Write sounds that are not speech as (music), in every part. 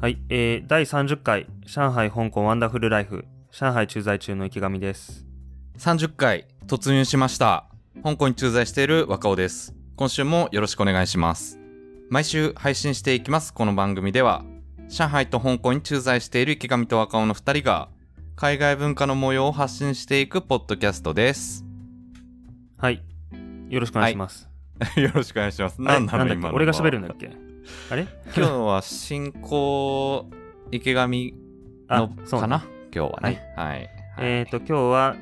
はい、えー、第30回上海香港ワンダフルライフ上海駐在中の池上です。30回突入しました。香港に駐在している若尾です。今週もよろしくお願いします。毎週配信していきますこの番組では上海と香港に駐在している池上と若尾の2人が海外文化の模様を発信していくポッドキャストです。はいよろしくお願いします、よろしくお願いします。(laughs) 何なの今俺が喋るんだっけ？あれ？今日は進行池上のあそうかな？今日はね。はい、はい。えっ、ー、と今日は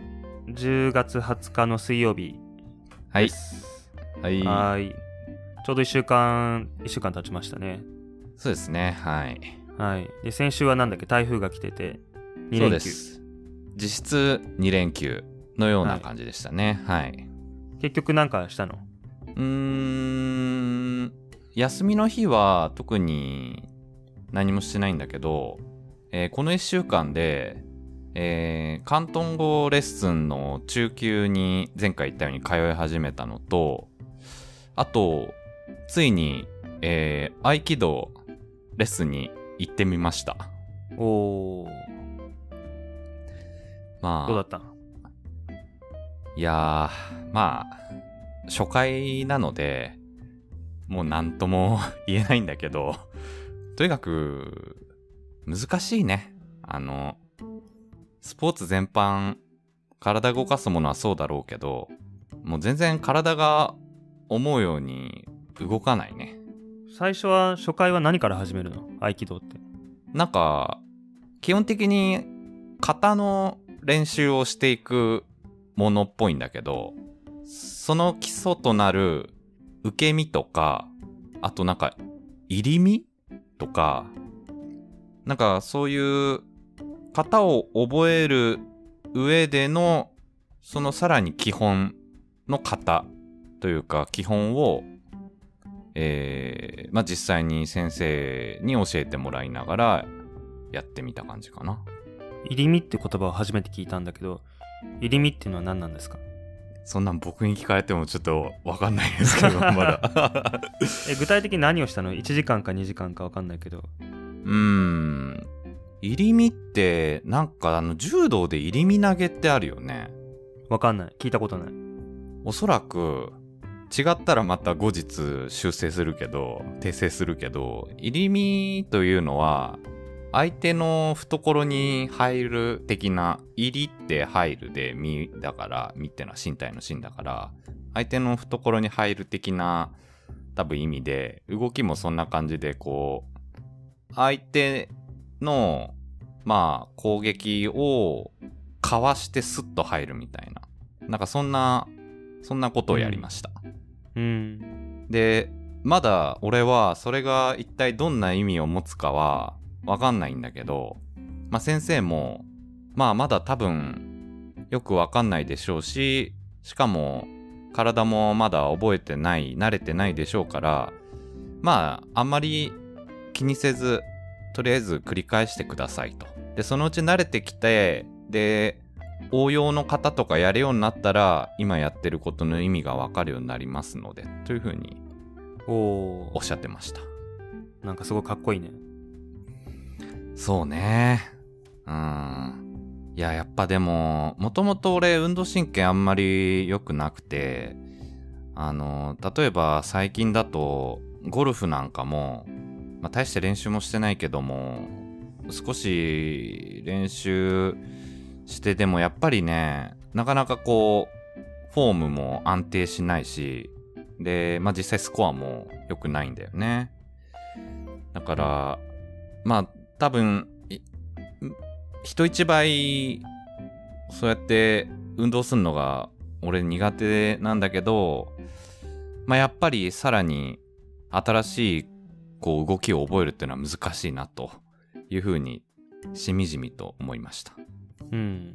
10月20日の水曜日はい。です。はい。はーい。ちょうど1週間1週間経ちましたね。そうですね。はい。はい。で先週はなんだっけ？台風が来てて2そう連休です。実質2連休のような感じでしたね。はい、結局なんかしたの？うーん休みの日は特に何もしてないんだけど、えーこの1週間で、えー広東語レッスンの中級に前回言ったように通い始めたのとあとついに、えー合気道レッスンに行ってみました。おー。まあ。どうだった？いやー、まあ、初回なので、もう何とも (laughs) 言えないんだけど、とにかく、難しいね。あの、スポーツ全般、体動かすものはそうだろうけど、もう全然体が思うように動かないね。最初は初回は何から始めるの？合気道ってなんか、基本的に型の練習をしていくものっぽいんだけど、その基礎となる受け身とか、あとなんか、入り身？とか、なんかそういう型を覚える上での、そのさらに基本の型というか基本を、えーまあ、実際に先生に教えてもらいながらやってみた感じかな。入り身って言葉を初めて聞いたんだけど入り身っていうのは何なんですか？そんなん僕に聞かれてもちょっとわかんないですけど、(laughs) まだ。え具体的に何をしたの ?1 時間か2時間か分かんないけどうーん。入り身って、なんかあの、柔道で入り身投げってあるよね。分かんない聞いたことないおそらく、違ったらまた後日修正するけど、訂正するけど、入り身というのは、相手の懐に入る的な、入りって入るで身だから、身ってのは身体の身だから、相手の懐に入る的な多分意味で、動きもそんな感じでこう、相手の、まあ、攻撃をかわしてスッと入るみたいな。なんかそんな、そんなことをやりました。うんで、まだ俺はそれが一体どんな意味を持つかはわかんないんだけど、まあ先生も、まあまだ多分よくわかんないでしょうし、しかも体もまだ覚えてない、慣れてないでしょうから、まああんまり気にせず、とりあえず繰り返してくださいと。で、そのうち慣れてきて、で、応用の方とかやるようになったら、今やってることの意味がわかるようになりますので、というふうにおっしゃってました。なんかすごいかっこいいねそうね。うん。いや、やっぱでも、もともと俺、運動神経あんまり良くなくて、あの、例えば最近だと、ゴルフなんかも、まあ、大して練習もしてないけども、少し練習してでもやっぱりね、なかなかこう、フォームも安定しないし、で、まあ実際スコアも良くないんだよね。だから、まあ多分、人一倍、そうやって運動するのが俺苦手なんだけど、まあやっぱりさらに新しいこう動きを覚えるっていうのは難しいなというふうにしみじみと思いました。うん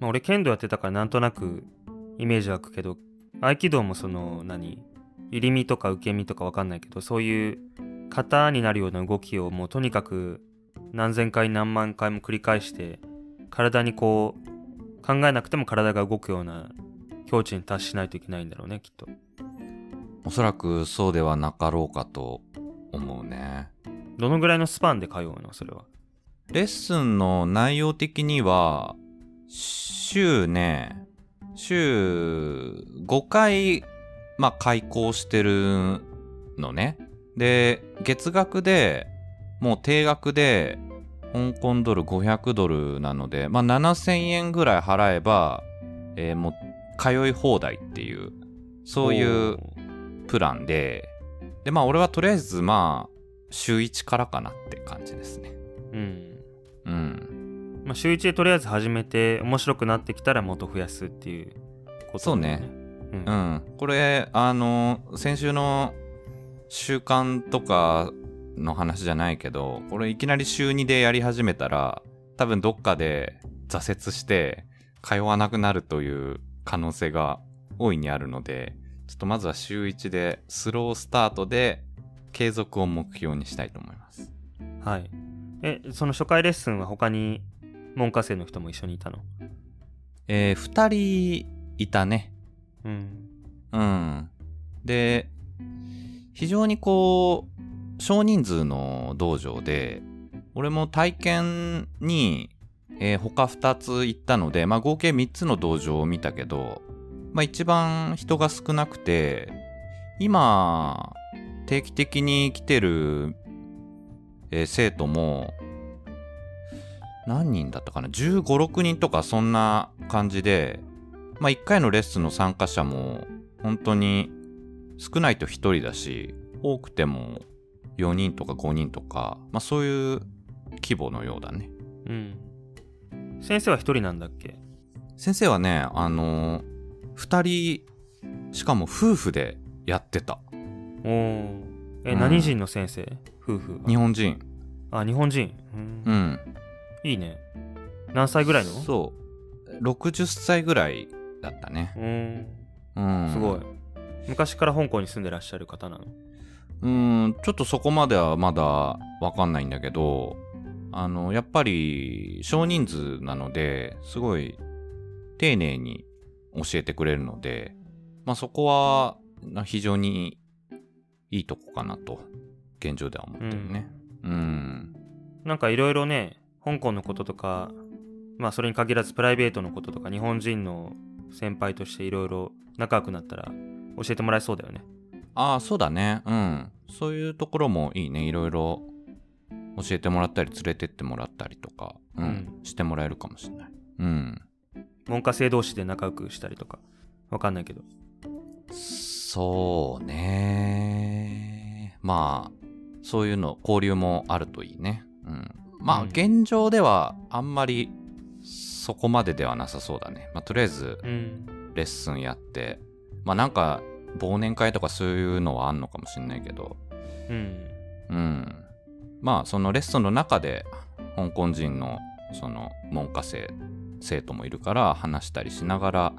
ま俺剣道やってたからなんとなくイメージ湧くけど合気道もその何入り身とか受け身とか分かんないけどそういう型になるような動きをもうとにかく何千回何万回も繰り返して体にこう考えなくても体が動くような境地に達しないといけないんだろうねきっとおそらくそうではなかろうかと思うね。どのぐらいのスパンで通うの？それは。レッスンの内容的には、週ね、週5回、まあ、開講してるのね。で、月額で、もう定額で、香港ドル500ドルなので、まあ、7000円ぐらい払えば、えーもう通い放題っていう、そういうプランで、で、まあ、俺はとりあえず、まあ、週1からかなって感じですね。うん。うん。まあ、週1でとりあえず始めて面白くなってきたらもっと増やすっていうことそうねうんうん。これ、あの、先週の習慣とかの話じゃないけど、これいきなり週2でやり始めたら、多分どっかで挫折して、通わなくなるという可能性が大いにあるので、ちょっとまずは週1でスロースタートで継続を目標にしたいと思います。はい。え、その初回レッスンは他に門下生の人も一緒にいたの？えー、2人いたね。うん。うん。で、非常にこう、少人数の道場で、俺も体験に、えー他2つ行ったので、まあ合計3つの道場を見たけど、まあ一番人が少なくて、今、定期的に来てる、えー生徒も、何人だったかな ?15、6人とかそんな感じで、まあ1回のレッスンの参加者も本当に少ないと1人だし、多くても4人とか5人とか、まあそういう規模のようだね。うん。先生は一人なんだっけ？先生はね、あのー、2人、しかも夫婦でやってた。おーえ、うん何人の先生？夫婦は日本人。あ、日本人。うんうん。いいね。何歳ぐらいの？そう。60歳ぐらいだったね。うん。うん。すごい。昔から香港に住んでらっしゃる方なの？うん、ちょっとそこまではまだわかんないんだけど、あの、やっぱり少人数なので、すごい丁寧に教えてくれるので、まあそこはな非常にいいとこかなと、現状では思ってるね。うん。なんかいろいろね、香港のこととか、まあそれに限らずプライベートのこととか、日本人の先輩としていろいろ仲良くなったら教えてもらえそうだよね。ああ、そうだね。うん。そういうところもいいね。いろいろ教えてもらったり、連れてってもらったりとか、うん、うんしてもらえるかもしれない。うん。文科生同士で仲良くしたりとか、わかんないけど。そうね。まあ、そういうの、交流もあるといいね。うん。まあ、うん現状ではあんまりそこまでではなさそうだね。まあ、とりあえずうん。レッスンやって、まあなんか忘年会とかそういうのはあんのかもしれないけど、うん。うん。まあ、そのレッスンの中で、香港人の、その、門下生、生徒もいるから、話したりしながら、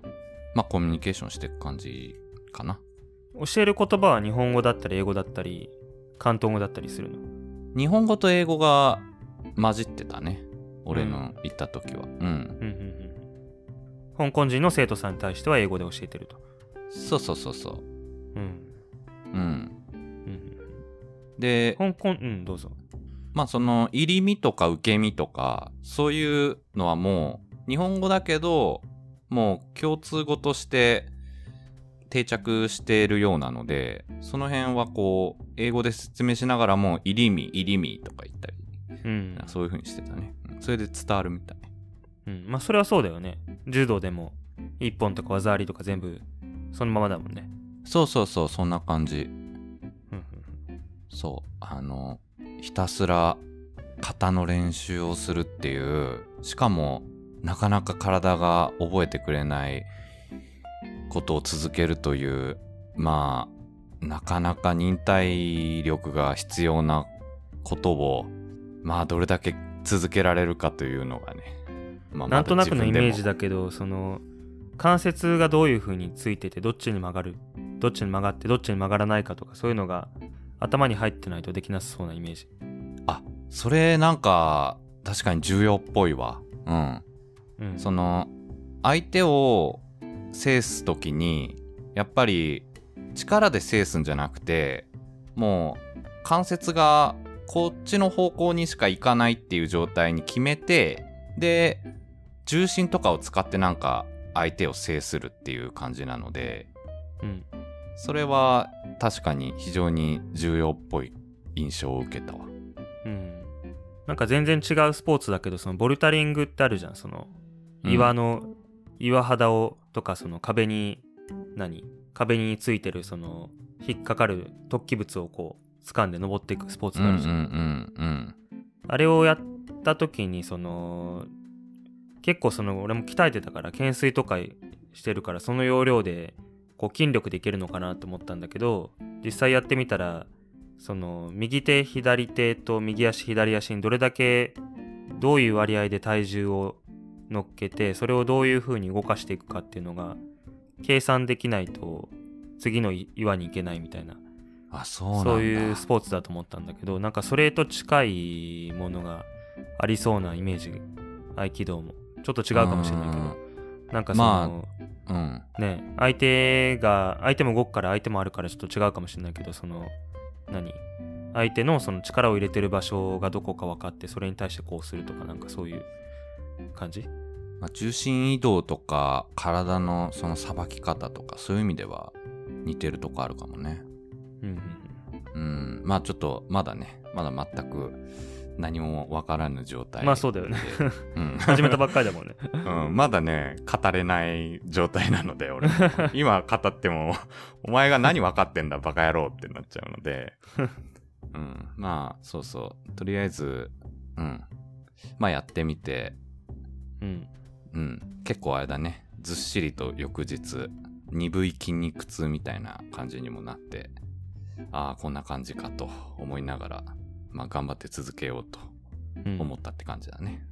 まあ、コミュニケーションしていく感じかな。教える言葉は日本語だったり英語だったり、広東語だったりするの？日本語と英語が混じってたね。俺の行った時は。うん。うんうんうん。香港人の生徒さんに対しては英語で教えてると。そうそうそうそう。うん。うん。うんで、香港、うん、どうぞ。まあその入り身とか受け身とかそういうのはもう日本語だけどもう共通語として定着しているようなのでその辺はこう英語で説明しながらも入り身入り身とか言ったりうん。そういう風にしてたね、うんそれで伝わるみたいうん。まあ、それはそうだよね。柔道でも、一本とか技ありとか全部、そのままだもんね。そうそうそうそんな感じ。うんそうあのひたすら型の練習をするっていうしかもなかなか体が覚えてくれないことを続けるというまあなかなか忍耐力が必要なことをまあどれだけ続けられるかというのがね、まあ、なんとなくのイメージだだけど、その、関節がどういう風についてて、どっちに曲がる、どっちに曲がって、どっちに曲がらないかとか、そういうのが頭に入ってないとできなさそうなイメージ。あそれなんか確かに重要っぽいわうんうん。その相手を制す時にやっぱり力で制すんじゃなくてもう関節がこっちの方向にしか行かないっていう状態に決めてで重心とかを使ってなんか相手を制するっていう感じなのでうん。それは確かに非常に重要っぽい印象を受けたわ。うん。なんか全然違うスポーツだけどそのボルタリングってあるじゃん。そのうん岩の、岩肌をとかその壁に何？壁についてるその引っかかる突起物をこう掴んで登っていくスポーツがあるじゃん、ん。あれをやった時にその結構その俺も鍛えてたから懸垂とかしてるからその要領でこう筋力でいけるのかなと思ったんだけど実際やってみたらその右手左手と右足左足にどれだけどういう割合で体重を乗っけてそれをどういう風に動かしていくかっていうのが計算できないと次の岩に行けないみたいなあそうなんだ。そういうスポーツだと思ったんだけどなんかそれと近いものがありそうなイメージ合気道もちょっと違うかもしれないけど。なんかその、うん。ね相手が相手も動くから相手もあるからちょっと違うかもしれないけどその何？相手のその力を入れてる場所がどこか分かってそれに対してこうするとかなんかそういう感じ？まあ、重心移動とか体のそのさばき方とかそういう意味では似てるとこあるかもね。うんうん。うん。まあちょっとまだね。まだ全く何もわからぬ状態まあそうだよね。で、うん、(laughs) 始めたばっかりだもんね。うん、まだね語れない状態なので俺 (laughs) 今語ってもお前が何分かってんだバカ野郎ってなっちゃうので、うん、まあそうそう。とりあえずうん。まあやってみて。うん。うん、結構あれだね。ずっしりと翌日鈍い筋肉痛みたいな感じにもなってああこんな感じかと思いながら、まあ、頑張って続けようとうん。思ったって感じだね、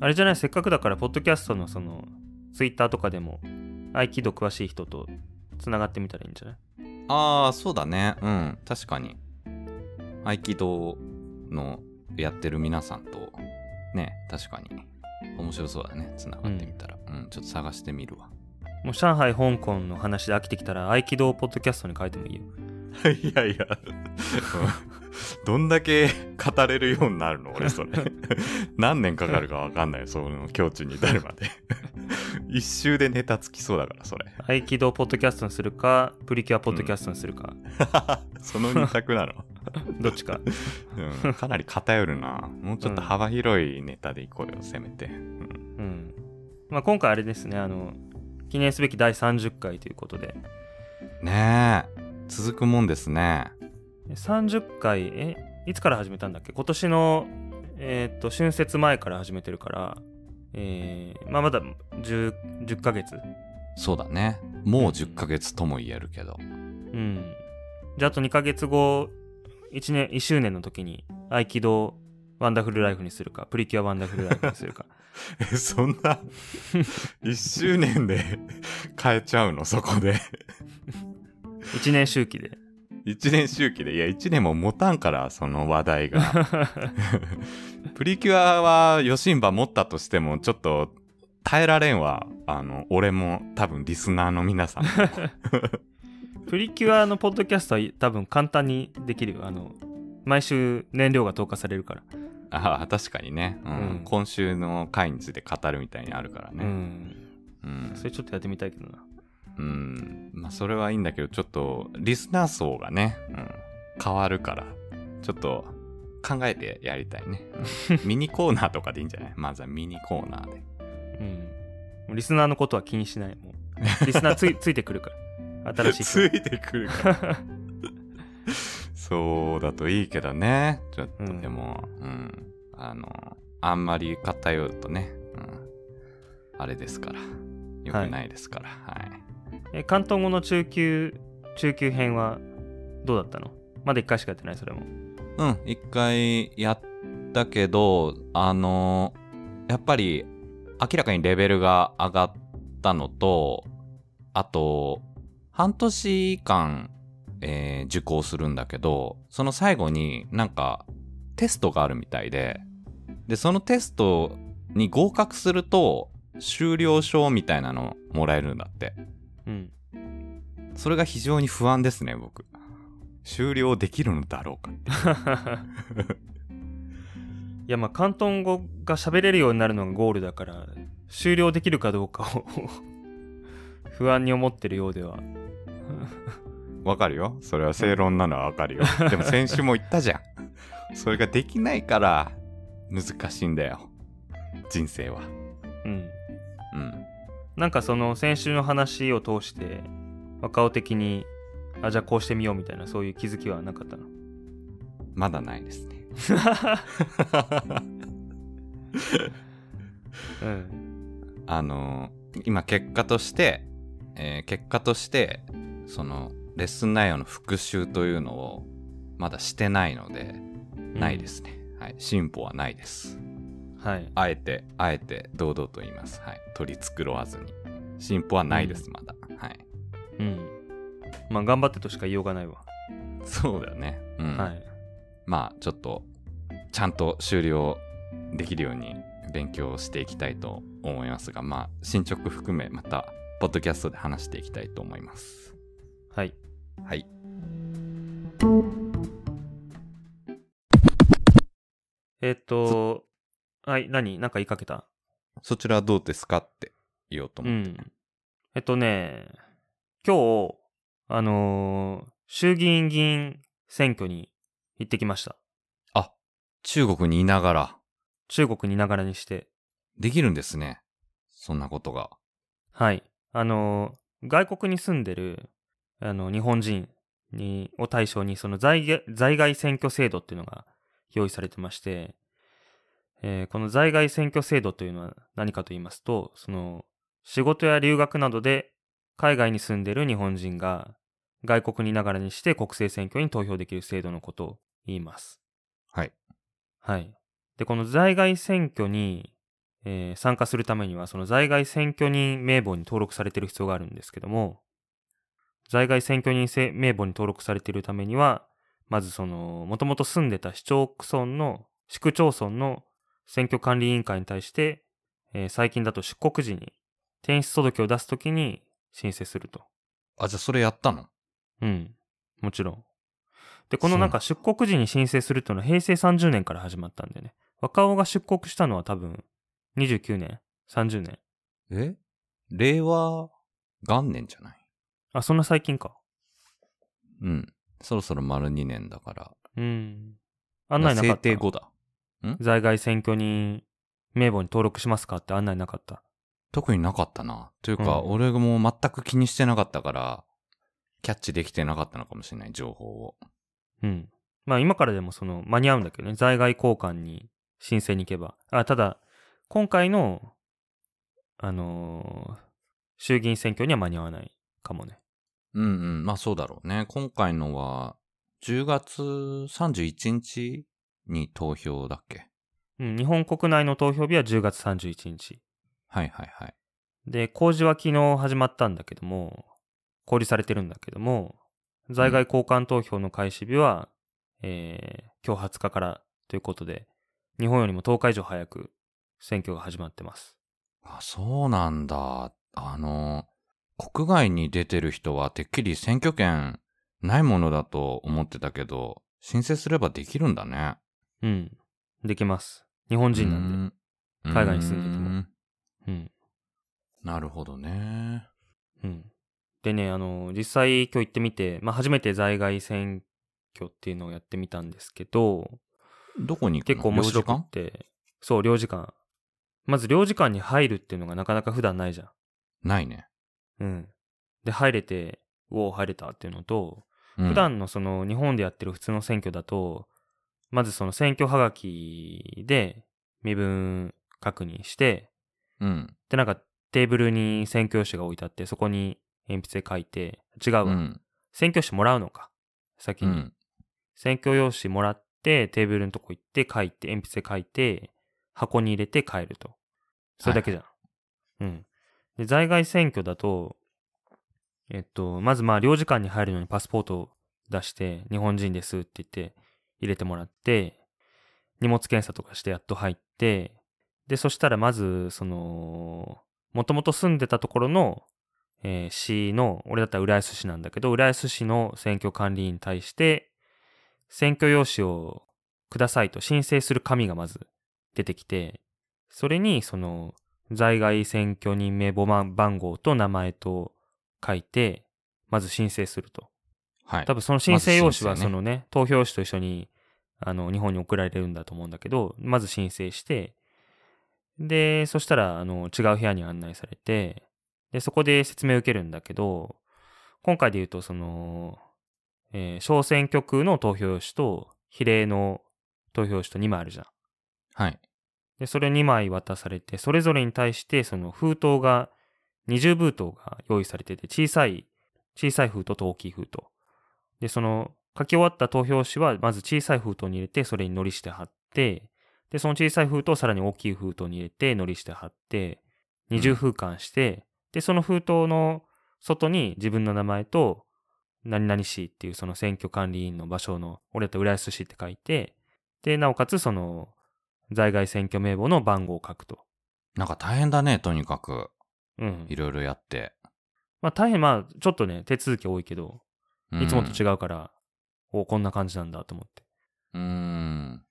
あれじゃない？せっかくだからポッドキャストのそのツイッターとかでも合気道詳しい人とつながってみたらいいんじゃない？ああそうだね。うん。確かに。合気道のやってる皆さんとね確かに。面白そうだね。つながってみたら、うん。ちょっと探してみるわ。もう上海香港の話で飽きてきたら合気道ポッドキャストに書いてもいいよいやいや、(laughs) どんだけ語れるようになるの俺それ。(laughs) 何年かかるかわかんないその境地に至るまで。一周でネタつきそうだから、それ。合気道ポッドキャストにするかプリキュアポッドキャストにするか、(laughs) その二択なの。どっちかうん、かなり偏るな。もうちょっと幅広いネタでいこうよ、せめて。うんうんまあ今回あれですねあの記念すべき第30回ということでねえ、続くもんですね。30回えいつから始めたんだっけ？今年のえーっと春節前から始めてるからえー、まあまだ 10, 10ヶ月そうだね。もう10ヶ月とも言えるけど。うんじゃああと2ヶ月後1年1周年の時に合気道ワンダフルライフにするかプリキュアワンダフルライフにするか (laughs) え、そんな、1周年で (laughs) 変えちゃうの、そこで。1年周期で1年周期で、いや、1年も持たんから、その話題が。(laughs) プリキュアは、ヨシンバ持ったとしても、ちょっと、耐えられんわ。あの、俺も、多分、リスナーの皆さんも。(laughs) プリキュアのポッドキャストは多分簡単にできるよあの毎週燃料が投下されるからああ、確かにね、うんうん今週の回について語るみたいにあるからうね。んうん。それちょっとやってみたいけどなうん。まあ、それはいいんだけど、ちょっと、リスナー層がね、うん、変わるから、ちょっと、考えてやりたいね。う (laughs) んミニコーナーとかでいいんじゃない？まずはミニコーナーで。うんリスナーのことは気にしないもう (laughs) リスナーついついてくるから新しいついてくるから。(laughs) そうだといいけどね。ちょっとうんでも、うん、あの、あんまり偏るとね、うん、あれですから。よくないですから。はい。え関東語の中級中級編はどうだったの？まだ1回しかやってないそれもうん、一回やったけど、あの、やっぱり明らかにレベルが上がったのと、あと、半年間、えー受講するんだけど、その最後になんかテストがあるみたいで、で、そのテストに合格すると、修了証みたいなのもらえるんだって。うんそれが非常に不安ですね、僕。終了できるのだろうかって。(laughs) いやまあ広東語が喋れるようになるのがゴールだから終了できるかどうかを (laughs) 不安に思ってるようではわかるよ。それは正論なのはわかるよ。でも先週も言ったじゃん。それができないから難しいんだよ。人生は。うんうん。なんかその先週の話を通して若尾的にあじゃあこうしてみようみたいなそういう気づきはなかったの？まだないですね。うんあの今結果として、えー結果としてそのレッスン内容の復習というのをまだしてないので、ないですね。はい。進歩はないです。はいあえて、あえて堂々と言います。はい。取り繕わずに。進歩はないです、まだ。はい。うんまあ頑張ってとしか言いようがないわ、そうだよね。うん。はいまあ、ちょっと、ちゃんと終了できるように勉強していきたいと思いますが、まあ、進捗含め、また、ポッドキャストで話していきたいと思います。はいはい。えっとはい何？なんか言いかけた？そちらはどうですかって言おうとう思って。んえっとね今日あのー衆議院議員選挙に行ってきましたあ、中国にいながら、中国にいながらにしてできるんですね。そんなことが。はい。あの、外国に住んでる、あの、日本人に、を対象に、その在外選挙制度っていうのが用意されてまして、えーこの在外選挙制度というのは何かと言いますと、その、仕事や留学などで海外に住んでる日本人が外国にいながらにして国政選挙に投票できる制度のことを言います。はい。はい。で、この在外選挙に、えー参加するためには、その在外選挙人名簿に登録されている必要があるんですけども、在外選挙人せ名簿に登録されているためには、まずその、もともと住んでた市町村の、市区町村の選挙管理委員会に対して、えー最近だと出国時に転出届を出すときに申請すると。あ、じゃあそれやったの？うん。もちろん。で、このなんか出国時に申請するっていうのは平成30年から始まったんでね。若尾が出国したのは多分29年 ?30 年え？令和元年じゃない？あ、そんな最近か。うん。そろそろ丸2年だから。うん。案内なかった。制定後だ。在外選挙人名簿に登録しますかって案内なかった。特になかったな。というか、うん俺も全く気にしてなかったから、キャッチできてなかったのかもしれない、情報を。うん。まあ今からでもその間に合うんだけどね。在外交換に申請に行けば。あ、ただ、今回の、あのー衆議院選挙には間に合わないかもね。うんうん、まあそうだろうね。今回のは、10月31日に投票だっけ？うん、日本国内の投票日は10月31日。はいはいはい。で、公示は昨日始まったんだけども、公示されてるんだけども、在外交換投票の開始日は、えー今日20日からということで、日本よりも10日以上早く選挙が始まってます。あ、そうなんだ。あの、国外に出てる人はてっきり選挙権ないものだと思ってたけど、申請すればできるんだね。うん。できます。日本人なんで。で海外に住んでてもうん。なるほどね。うん。でね、あの、実際今日行ってみて、まあ初めて在外選挙っていうのをやってみたんですけど、どこに結構面白くて、そう、領事館。まず領事館に入るっていうのがなかなか普段ないじゃん。館ないね。うん。で、入れて、うお、入れたっていうのと、うん普段のその日本でやってる普通の選挙だと、まずその選挙はがきで身分確認して、うん。で、なんかテーブルに選挙用紙が置いてあって、そこに鉛筆で書いて、違うわ。うん。選挙用紙もらうのか。先に。うん。選挙用紙もらって、テーブルのとこ行って書いて、鉛筆で書いて、箱に入れて帰ると。それだけじゃん。うん。で、在外選挙だと、えっと、まずまあ、領事館に入るのにパスポートを出して、日本人ですって言って入れてもらって、荷物検査とかしてやっと入って、で、そしたらまず、その、もともと住んでたところのえー市の、俺だったら浦安市なんだけど、浦安市の選挙管理員に対して、選挙用紙をくださいと申請する紙がまず出てきて、それにその在外選挙人名簿番番号と名前と書いて、まず申請すると。はい。多分その申請用紙はそのね、投票用紙と一緒に、あの、日本に送られるんだと思うんだけど、まず申請して、で、そしたら、あの、違う部屋に案内されて、で、そこで説明を受けるんだけど、今回で言うと、その、えー小選挙区の投票用紙と、比例の投票用紙と2枚あるじゃん。はい。で、それ2枚渡されて、それぞれに対して、その封筒が、二重封筒が用意されてて、小さい、小さい封筒と大きい封筒。で、その、書き終わった投票紙は、まず小さい封筒に入れて、それに糊して貼って、で、その小さい封筒をさらに大きい封筒に入れて、糊して貼って、二重封巻して、で、その封筒の外に自分の名前と、何々市っていうその選挙管理員の場所の、俺だったら浦安市って書いて、で、なおかつその、在外選挙名簿の番号を書くと。なんか大変だね、とにかく。うんい。ろいろやって。まあ大変、まあちょっとね、手続き多いけど、うんいつもと違うから、おこんな感じなんだと思って。うーん。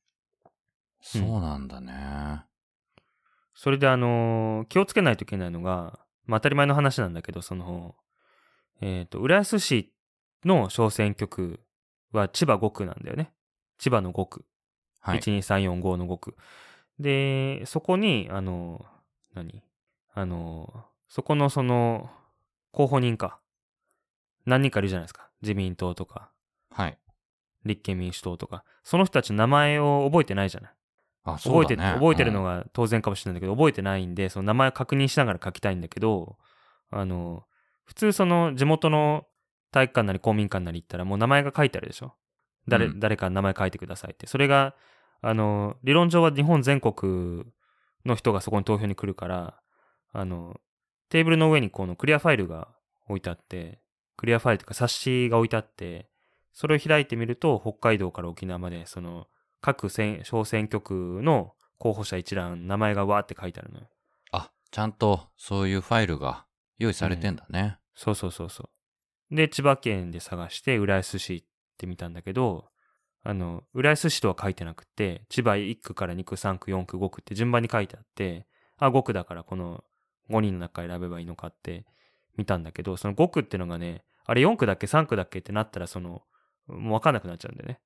そうなんだね。それであのー気をつけないといけないのが、まあ当たり前の話なんだけど、その、えっ、と、浦安市の小選挙区は千葉5区なんだよね。千葉の5区。はい。12345の5区。で、そこに、あの、何？あの、そこのその、候補人か。何人かいるじゃないですか。自民党とか、はい。立憲民主党とか。その人たちの名前を覚えてないじゃない。あ、そう覚えて、だね。覚えてるのが。が当然かもしれないんだけど、覚えてないんで、その名前を確認しながら書きたいんだけど、あの、普通その地元の体育館なり公民館なり行ったらもう名前が書いてあるでしょ誰、うん誰か名前書いてくださいって。それが、あの、理論上は日本全国の人がそこに投票に来るから、あの、テーブルの上にこのクリアファイルが置いてあって、クリアファイルというか冊子が置いてあって、それを開いてみると、北海道から沖縄まで、その、各選小選挙区の候補者一覧、名前がわーって書いてあるのよ。あ、ちゃんとそういうファイルが用意されてんだね。そうそうそうそう。で、千葉県で探して、浦安市って見たんだけど、あの、浦安市とは書いてなくて、千葉1区から2区、3区、4区、5区って順番に書いてあって、あ、5区だからこの5人の中選べばいいのかって見たんだけど、その5区ってのがね、あれ4区だっけ ?3 区だっけ？ってなったら、その、もうわかんなくなっちゃうんだよね。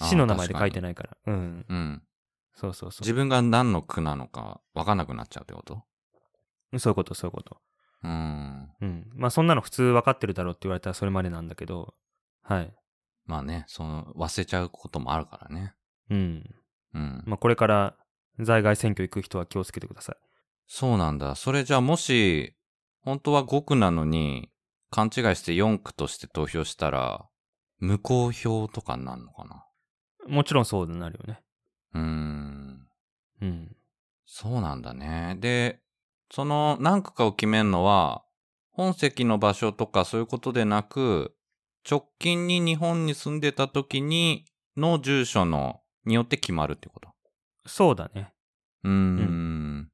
市の名前で書いてないから。うん。うん。そうそうそう。自分が何の区なのか分かんなくなっちゃうってこと？そういうこと、そういうこと。うーん。うん。まあそんなの普通分かってるだろうって言われたらそれまでなんだけど、はい。まあね、その、忘れちゃうこともあるからね。うん。うん。まあこれから在外選挙行く人は気をつけてください。そうなんだ。それじゃあもし、本当は5区なのに、勘違いして4区として投票したら、無効票とかになるのかな？もちろんそうなるよね。うーん。うん。そうなんだね。で、その何区かを決めるのは、本籍の場所とかそういうことでなく、直近に日本に住んでた時にの住所のによって決まるってこと？そうだね。うーん。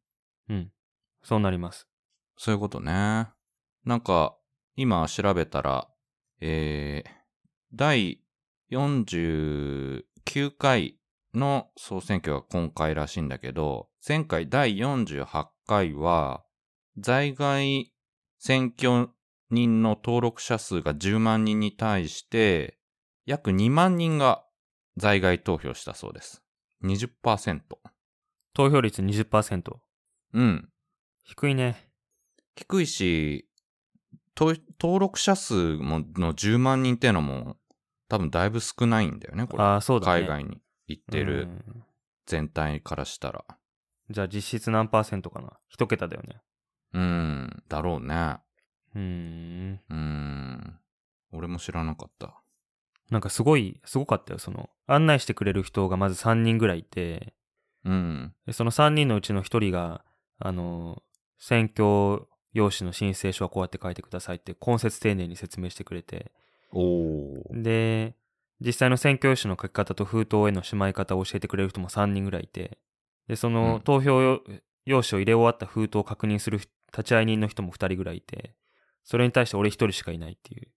うん。そうなります。そういうことね。なんか、今調べたら、えー、第49回の総選挙が今回らしいんだけど、前回第48回は、在外選挙人の登録者数が10万人に対して、約2万人が在外投票したそうです。20%。投票率20%。うん。低いね。低いし、と登録者数もの10万人っていうのも多分だいぶ少ないんだよね、これ。ああ、そうだね。海外に行ってうるん全体からしたら。じゃあ実質何パーセントかな？一桁だよね。うん、だろうね。うーん。うん。俺も知らなかった。なんかすごい、すごかったよ。その、案内してくれる人がまず3人ぐらいいて、うん。でその3人のうちの1人が、あの、選挙用紙の申請書はこうやって書いてくださいって、根節丁寧に説明してくれて。で、実際の選挙用紙の書き方と封筒へのしまい方を教えてくれる人も3人ぐらいいて、で、その、うん投票用用紙を入れ終わった封筒を確認する立ち会い人の人も2人ぐらいいて、それに対して俺一人しかいないっていう。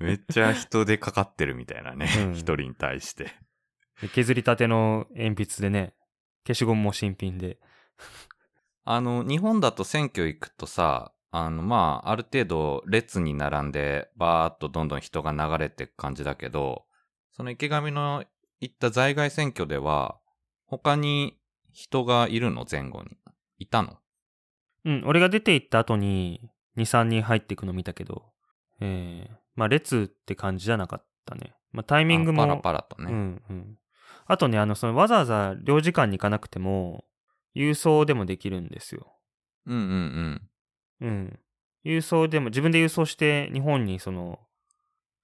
(laughs) めっちゃ人でかかってるみたいなねうん。一、人に対して。で削りたての鉛筆でね、消しゴムも新品で。あの、日本だと選挙行くとさ、あの、まあ、ある程度列に並んで、バーっとどんどん人が流れていく感じだけど、その池上の行った在外選挙では、他に人がいるの？前後に。いたの？うん、俺が出て行った後に2、3人入っていくの見たけど、えー、まあ列って感じじゃなかったね。まあタイミングも。あパラパラとね。うんうん。あとね、あの、そのわざわざ領事館に行かなくても、郵送でもできるんですよ。うんうんうん。うん。郵送でも、自分で郵送して日本にその、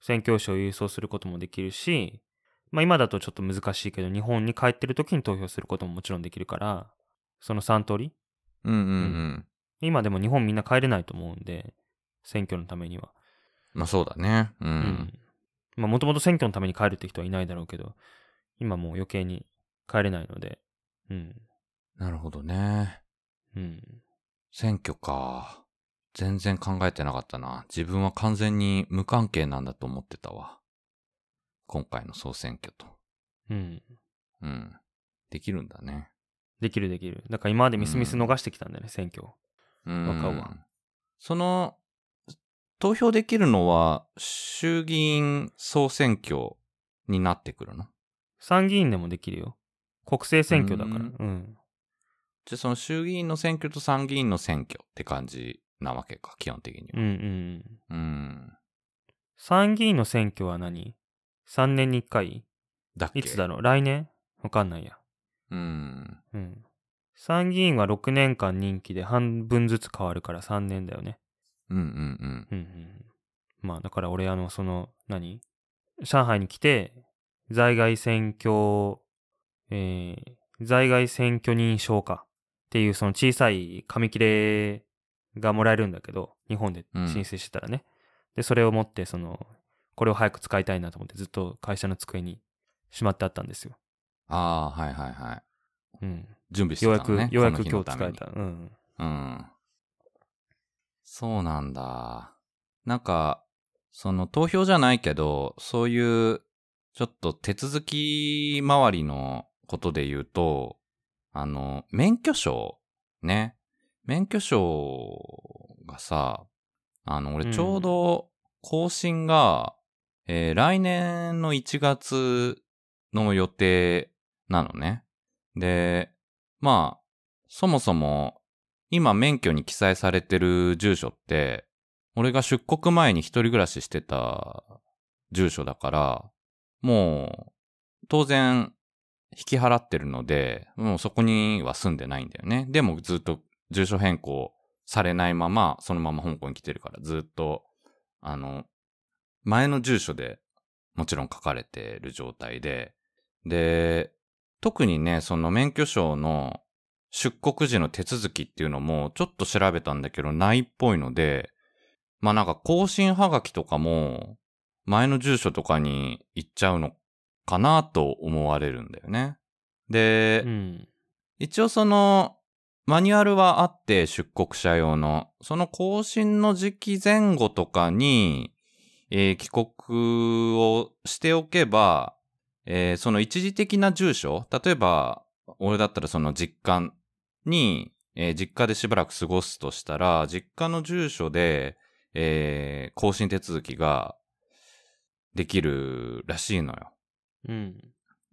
宣教師を郵送することもできるし、まあ今だとちょっと難しいけど、日本に帰ってる時に投票することももちろんできるから、その3通り？うんうんうん。今でも日本みんな帰れないと思うんで、選挙のためには。まあそうだね。う。うんん。まあもともと選挙のために帰るって人はいないだろうけど、今もう余計に帰れないので、うん。なるほどね。うん。選挙か。全然考えてなかったな。自分は完全に無関係なんだと思ってたわ。今回の総選挙と。うん。うん。できるんだね。できるできる。だから今までミスミス逃してきたんだよね、選挙。うん。わかるわその、投票できるのは衆議院総選挙になってくるの？参議院でもできるよ。国政選挙だから。ううん。じゃあその衆議院の選挙と参議院の選挙って感じなわけか、基本的には。うんうん。うん。参議院の選挙は何 ?3 年に1回？だっけ？いつだろう？来年？わかんないや。うん。うん。参議院は6年間任期で半分ずつ変わるから3年だよね。うんうんうん。うんうん。まあだから俺あの、その、何？上海に来て、在外選挙、えー、在外選挙人証かっていうその小さい紙切れがもらえるんだけど、日本で申請してたらね。で、それを持って、その、これを早く使いたいなと思ってずっと会社の机にしまってあったんですよ。ああ、はいはいはい。うん。準備してようやく、たのね。ようやくこの日のために今日使えた。うん。うん。そうなんだ。なんか、その投票じゃないけど、そういう、ちょっと手続き周りのことで言うと、あの、免許証ね。免許証がさ、あの、俺ちょうど更新が、えー来年の1月の予定なのね。で、まあ、そもそも、今免許に記載されてる住所って、俺が出国前に一人暮らししてた住所だから、もう、当然、引き払ってるので、もうそこには住んでないんだよね。でもずっと住所変更されないまま、そのまま香港に来てるから、ずっと、あの、前の住所でもちろん書かれてる状態で、で、特にね、その免許証の出国時の手続きっていうのもちょっと調べたんだけどないっぽいので、まあなんか更新はがきとかも前の住所とかに行っちゃうのかなと思われるんだよね。で、うん。一応そのマニュアルはあって出国者用の、その更新の時期前後とかに、えー帰国をしておけば、えーその一時的な住所、例えば、俺だったらその実家に、えー実家でしばらく過ごすとしたら、実家の住所で、えー更新手続きができるらしいのよ。うん。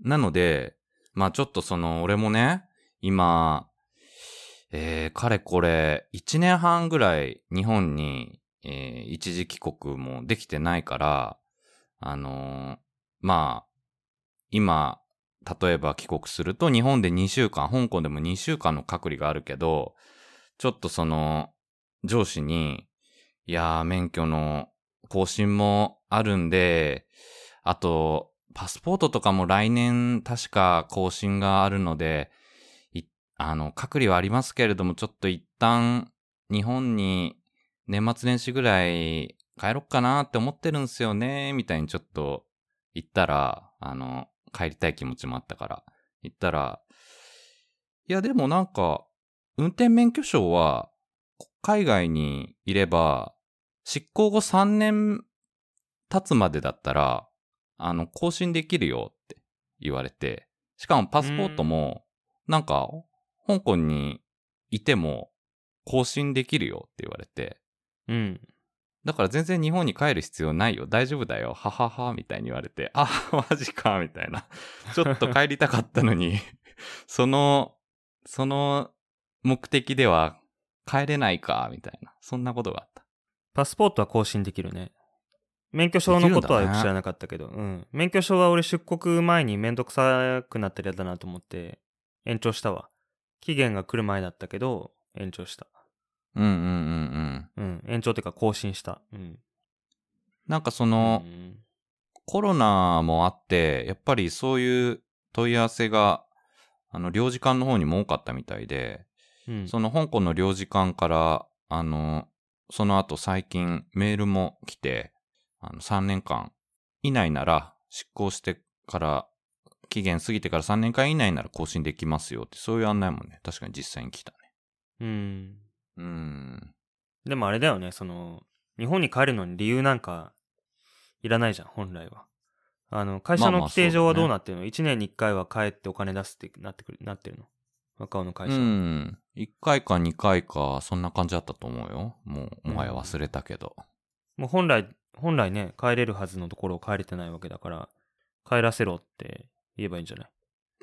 なので、まあちょっとその、俺もね、今、えー、かれこれ、1年半ぐらい日本に、えー一時帰国もできてないから、あのーまあ、今、例えば帰国すると日本で2週間、香港でも2週間の隔離があるけど、ちょっとその、上司に、いやー、免許の更新もあるんで、あと、パスポートとかも来年確か更新があるので、あの、隔離はありますけれども、ちょっと一旦日本に年末年始ぐらい帰ろっかなって思ってるんすよね、みたいにちょっと言ったら、あの、帰りたい気持ちもあったから、言ったら、いやでもなんか、運転免許証は、海外にいれば、執行後3年経つまでだったら、あの、更新できるよって言われて、しかもパスポートも、なんか、香港にいても更新できるよって言われて、うん。だから全然日本に帰る必要ないよ。大丈夫だよ。ははは、みたいに言われて、あ、マジか、みたいな。ちょっと帰りたかったのに、(laughs) その、その目的では帰れないか、みたいな。そんなことがあった。パスポートは更新できるね。免許証のことはよく知らなかったけど、うん。免許証は俺出国前にめんどくさくなったら嫌だなと思って、延長したわ。期限が来る前だったけど、延長した。うんうんうんうん。うん。延長っていうか更新した。うん。なんかその、うんコロナもあって、やっぱりそういう問い合わせが、あの、領事館の方にも多かったみたいで、うん。その香港の領事館から、あの、その後最近メールも来て、あの、3年間以内なら執行してから、期限過ぎてから3年間以内なら更新できますよって、そういう案内もね、確かに実際に来たね。うん。うーん。でもあれだよね、その、日本に帰るのに理由なんかいらないじゃん、本来は。あの、会社まあまあの規定上はどうなってるの、?1 年に1回は帰ってお金出すってなってくる、なってるの？若尾の会う社は。ん。1回か2回か、そんな感じだったと思うよ。もう、もはや忘れたけど。もう本来、本来ね、帰れるはずのところを帰れてないわけだから、帰らせろって言えばいいんじゃない？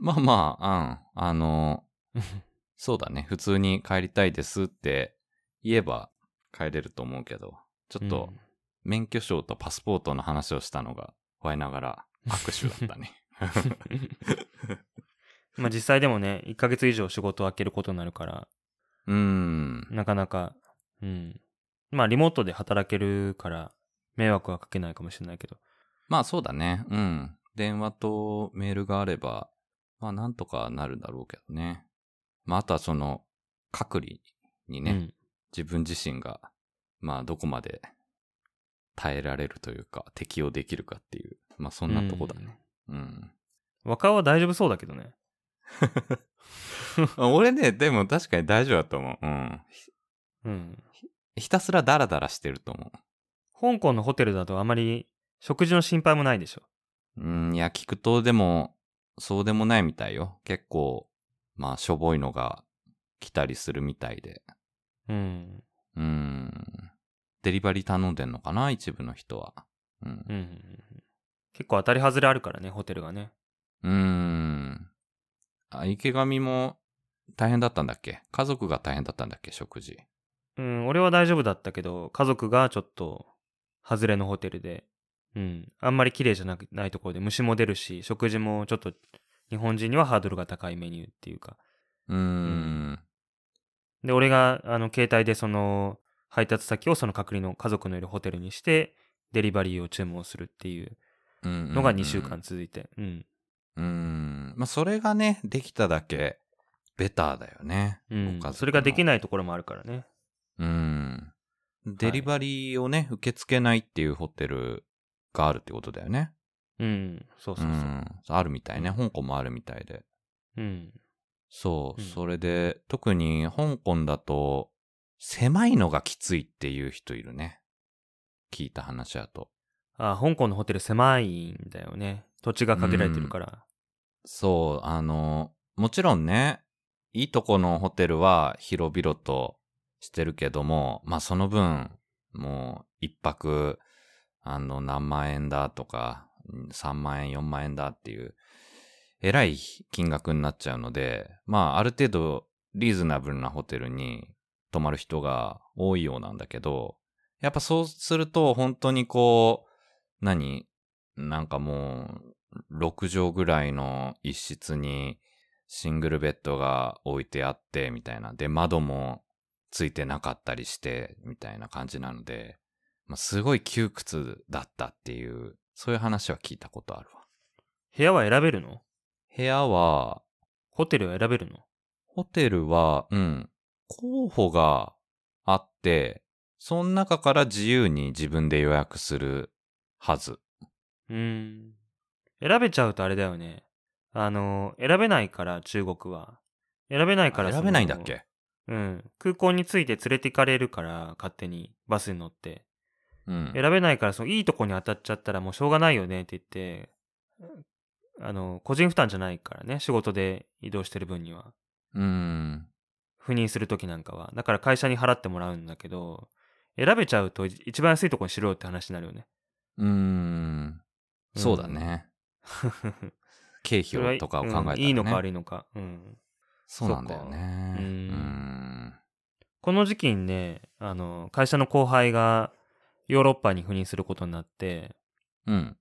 まあまあ、うん。あの、(laughs) そうだね。普通に帰りたいですって言えば帰れると思うけど、ちょっと免許証とパスポートの話をしたのが、我ながら握手だったね。う (laughs) んまあ実際でもね、1ヶ月以上仕事を開けることになるから、うーん。なかなか、うん。まあリモートで働けるから、迷惑はかけないかもしれないけど。まあそうだね。うん。電話とメールがあれば、まあなんとかなるだろうけどね。まああとはその、隔離にね、うん。自分自身が、まあどこまで耐えられるというか、適応できるかっていう、まあそんなとこだね。うん。若尾は大丈夫そうだけどね。(laughs) 俺ね、でも確かに大丈夫だと思う。うん。うん。ひたすらダラダラしてると思香港のホテルだとあまり食事の心配もないでしょ。う。うん、いや、聞くとでも、そうでもないみたいよ。結構、まあ、しょぼいのが来たりするみたいで。うん。うん。デリバリー頼んでんのかな？一部の人は。うんうん。うんうん結構当たり外れあるからね、ホテルがね。うーん。あ、池上も大変だったんだっけ？家族が大変だったんだっけ？食事。うん、俺は大丈夫だったけど、家族がちょっと、外れのホテルで、うん、あんまり綺麗じゃなくないところで虫も出るし、食事もちょっと、日本人にはハードルが高いメニューっていうか。うーん。で、俺が、あの、携帯でその、配達先をその隔離の家族のいるホテルにして、デリバリーを注文するっていうののが2週間続いて、うん。うーん。まあ、それがね、できただけ、ベターだよね。うんそれができないところもあるからね。うん。デリバリーをね、受け付けないっていうホテルがあるってことだよね。うん、そうそううそう。ん。あるみたいね。香港もあるみたいで。うん。そう。うんそれで、特に香港だと、狭いのがきついっていう人いるね。聞いた話だと。あ、香港のホテル狭いんだよね。土地が限られてるから。そう、あの、もちろんね、いいとこのホテルは広々としてるけども、まあその分、もう一泊、あの、何万円だとか、3万円、4万円だっていう、えらい金額になっちゃうので、まあある程度リーズナブルなホテルに泊まる人が多いようなんだけど、やっぱそうすると本当にこう、何なんかもう、6畳ぐらいの一室にシングルベッドが置いてあって、みたいな。で、窓もついてなかったりして、みたいな感じなので、まあ、すごい窮屈だったっていう、そういう話は聞いたことあるわ。部屋は選べるの？部屋は、ホテルは選べるの？ホテルは、うん、候補があって、その中から自由に自分で予約するはず。うーん。選べちゃうとあれだよね。あの、選べないから、中国は。選べないから選べないんだっけ？うん。空港に着いて連れて行かれるから、勝手にバスに乗って。うん。選べないから、そのいいとこに当たっちゃったらもうしょうがないよねって言って、あの、個人負担じゃないからね、仕事で移動してる分には。うん。赴任するときなんかは。だから会社に払ってもらうんだけど、選べちゃうと一番安いとこにしろよって話になるよね。うん。そうだね。経費とかを考えたら、ねうんいいのか悪いのか。うん。そうなんだよね。この時期にね、あの、会社の後輩がヨーロッパに赴任することになって、うん。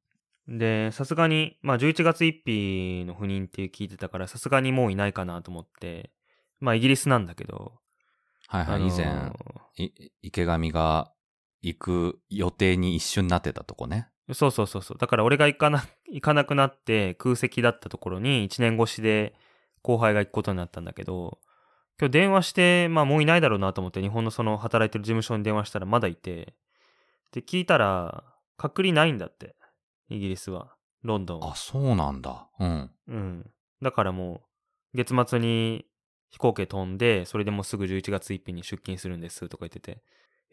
で、さすがに、まあ11月1日の赴任って聞いてたから、さすがにもういないかなと思って、まあイギリスなんだけど、はいはい、あの以前、い池上が行く予定に一瞬なってたとこね。そうそうそうそう。だから俺が行かな、行かなくなって空席だったところに1年越しで後輩が行くことになったんだけど、今日電話して、まあもういないだろうなと思って日本のその働いてる事務所に電話したらまだいて、で、聞いたら、隔離ないんだって。イギリスは。ロンドンはあ、そうなんだ。うん。うん。だからもう、月末に飛行機飛んで、それでもうすぐ11月1日に出勤するんですとか言ってて、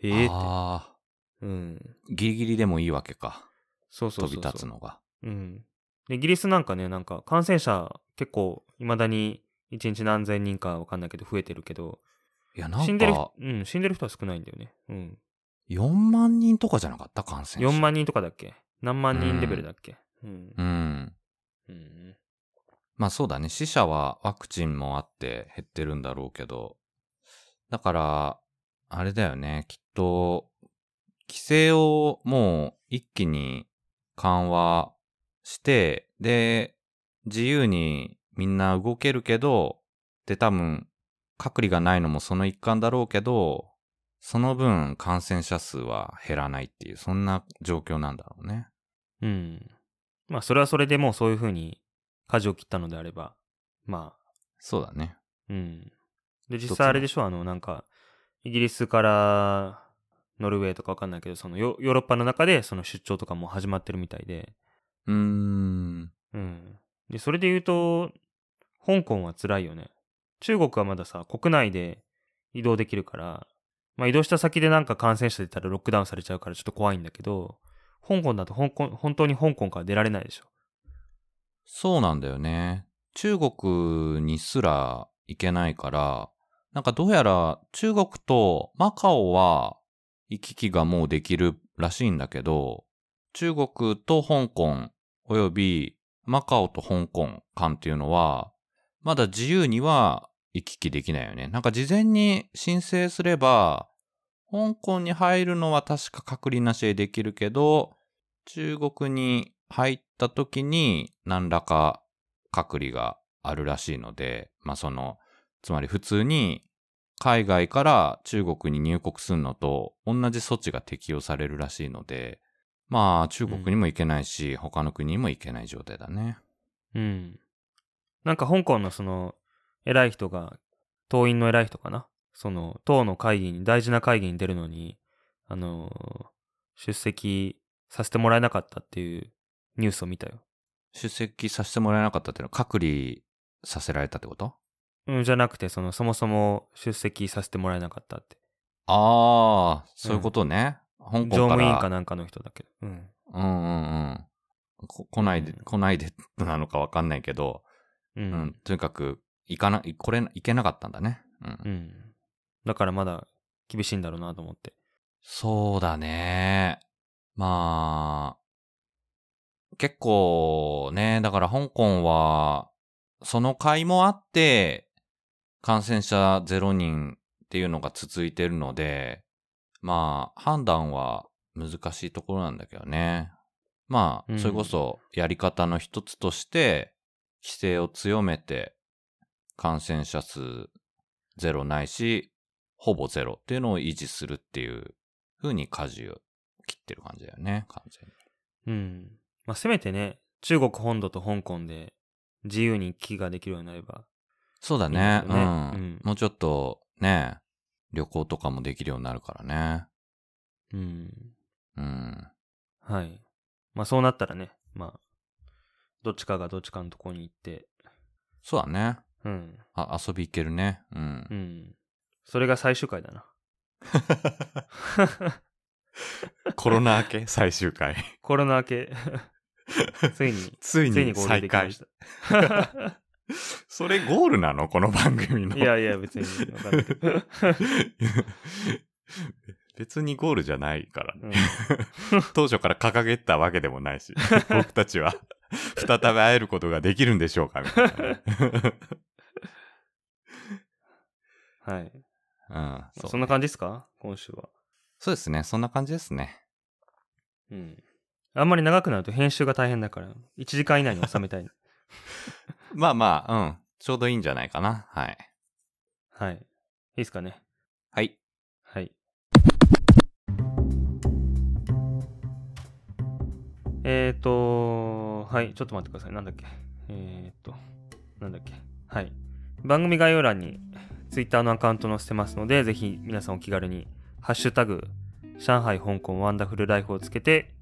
ええって。ああ、うん。ギリギリでもいいわけか。そうそうそうそう。飛び立つのが。うん。でイギリスなんかね、なんか感染者結構未だに1日何千人かわかんないけど増えてるけど、いや、なん死んでるか、うん、死んでる人は少ないんだよね。うん。4万人とかじゃなかった？感染者。4万人とかだっけ？何万人レベルだっけ？うん。うん。うん。まあそうだね。死者はワクチンもあって減ってるんだろうけど。だから、あれだよね。きっと、規制をもう一気に緩和して、で、自由にみんな動けるけど、で多分、隔離がないのもその一環だろうけど、その分感染者数は減らないっていう、そんな状況なんだろうね。うん。まあ、それはそれでもうそういう風に舵を切ったのであれば、まあ、そうだね。うん。で、実際あれでしょ、あの、なんか、イギリスからノルウェーとかわかんないけど、そのヨヨーロッパの中でその出張とかも始まってるみたいで、うーん。うん。で、それで言うと、香港は辛いよね。中国はまださ、国内で移動できるから、まあ移動した先でなんか感染者出たらロックダウンされちゃうからちょっと怖いんだけど、香港だと香港、本当に香港から出られないでしょ。そうなんだよね。中国にすら行けないから、なんかどうやら中国とマカオは行き来がもうできるらしいんだけど、中国と香港およびマカオと香港間っていうのは、まだ自由には行き来できないよね。なんか事前に申請すれば、香港に入るのは確か隔離なしでできるけど、中国に入った時に何らか隔離があるらしいので、まあその、つまり普通に海外から中国に入国するのと同じ措置が適用されるらしいので、まあ中国にも行けないし、他の国にも行けない状態だね。うん。なんか香港のその、偉い人が、党員の偉い人かな？その、党の会議に、大事な会議に出るのに、あのー出席させてもらえなかったっていうニュースを見たよ。出席させてもらえなかったっていうのは隔離させられたってこと？うん、じゃなくて、その、そもそも出席させてもらえなかったって。ああ、そういうことね。香港から。乗務員かなんかの人だけど。うん。うんうんうん。こ来ないで、うん来ないでなのかわかんないけど、う。うんん、とにかく、行かな、これ、行けなかったんだね。うん。うん。だからまだ厳しいんだろうなと思って。そうだね。まあ、結構ね、だから香港は、その会もあって、感染者0人っていうのが続いてるので、まあ、判断は難しいところなんだけどね。まあ、うんそれこそやり方の一つとして、規制を強めて、感染者数ゼロないし、ほぼゼロっていうのを維持するっていう風に舵を切ってる感じだよね、完全に。うん。まあ、せめてね、中国本土と香港で自由に行き来ができるようになれば。そうだねうん、うんもうちょっとね、旅行とかもできるようになるからね。うん。うん。はい。まあ、そうなったらね、まあ、どっちかがどっちかのところに行って、そうだね。うん。あ、遊び行けるね。うん。うん。それが最終回だな。コロナ明け最終回。コロナ明け、(laughs) (laughs) ついに、ついついにに再開し。た。(laughs) それゴールなの？この番組の。いやいや、別に。別にゴールじゃないからね。うん (laughs) 当初から掲げたわけでもないし、(laughs) 僕たちは再び会えることができるんでしょうか？みたいなね。はい。うん、そんな感じですか？今週は。そうですね。そんな感じですね。うん。あんまり長くなると編集が大変だから、1時間以内に収めたい。(laughs) まあまあ、うん。ちょうどいいんじゃないかな。はい。はい。いいですかね。はい。はい。えーと、はい、ちょっと待ってください。なんだっけ。えーと、なんだっけ。はい。番組概要欄に Twitter のアカウント載せてますので、ぜひ皆さんお気軽に、ハッシュタグ、上海、香港、ワンダフルライフをつけて、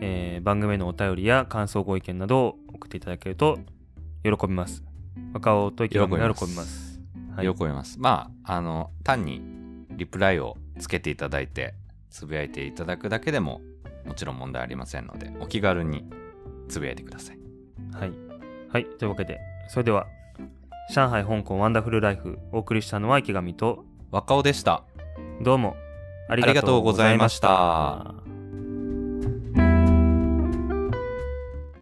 えー番組へのお便りや感想、ご意見などを送っていただけると喜びます。若尾と池上が喜びます。はい。喜びます。まあ、あの、単にリプライをつけていただいて、つぶやいていただくだけでも、もちろん問題ありませんので、お気軽につぶやいてください。はい。はい。というわけで、それでは、上海、香港、ワンダフルライフ、お送りしたのは池上と、若尾でした。どうもありがとうございました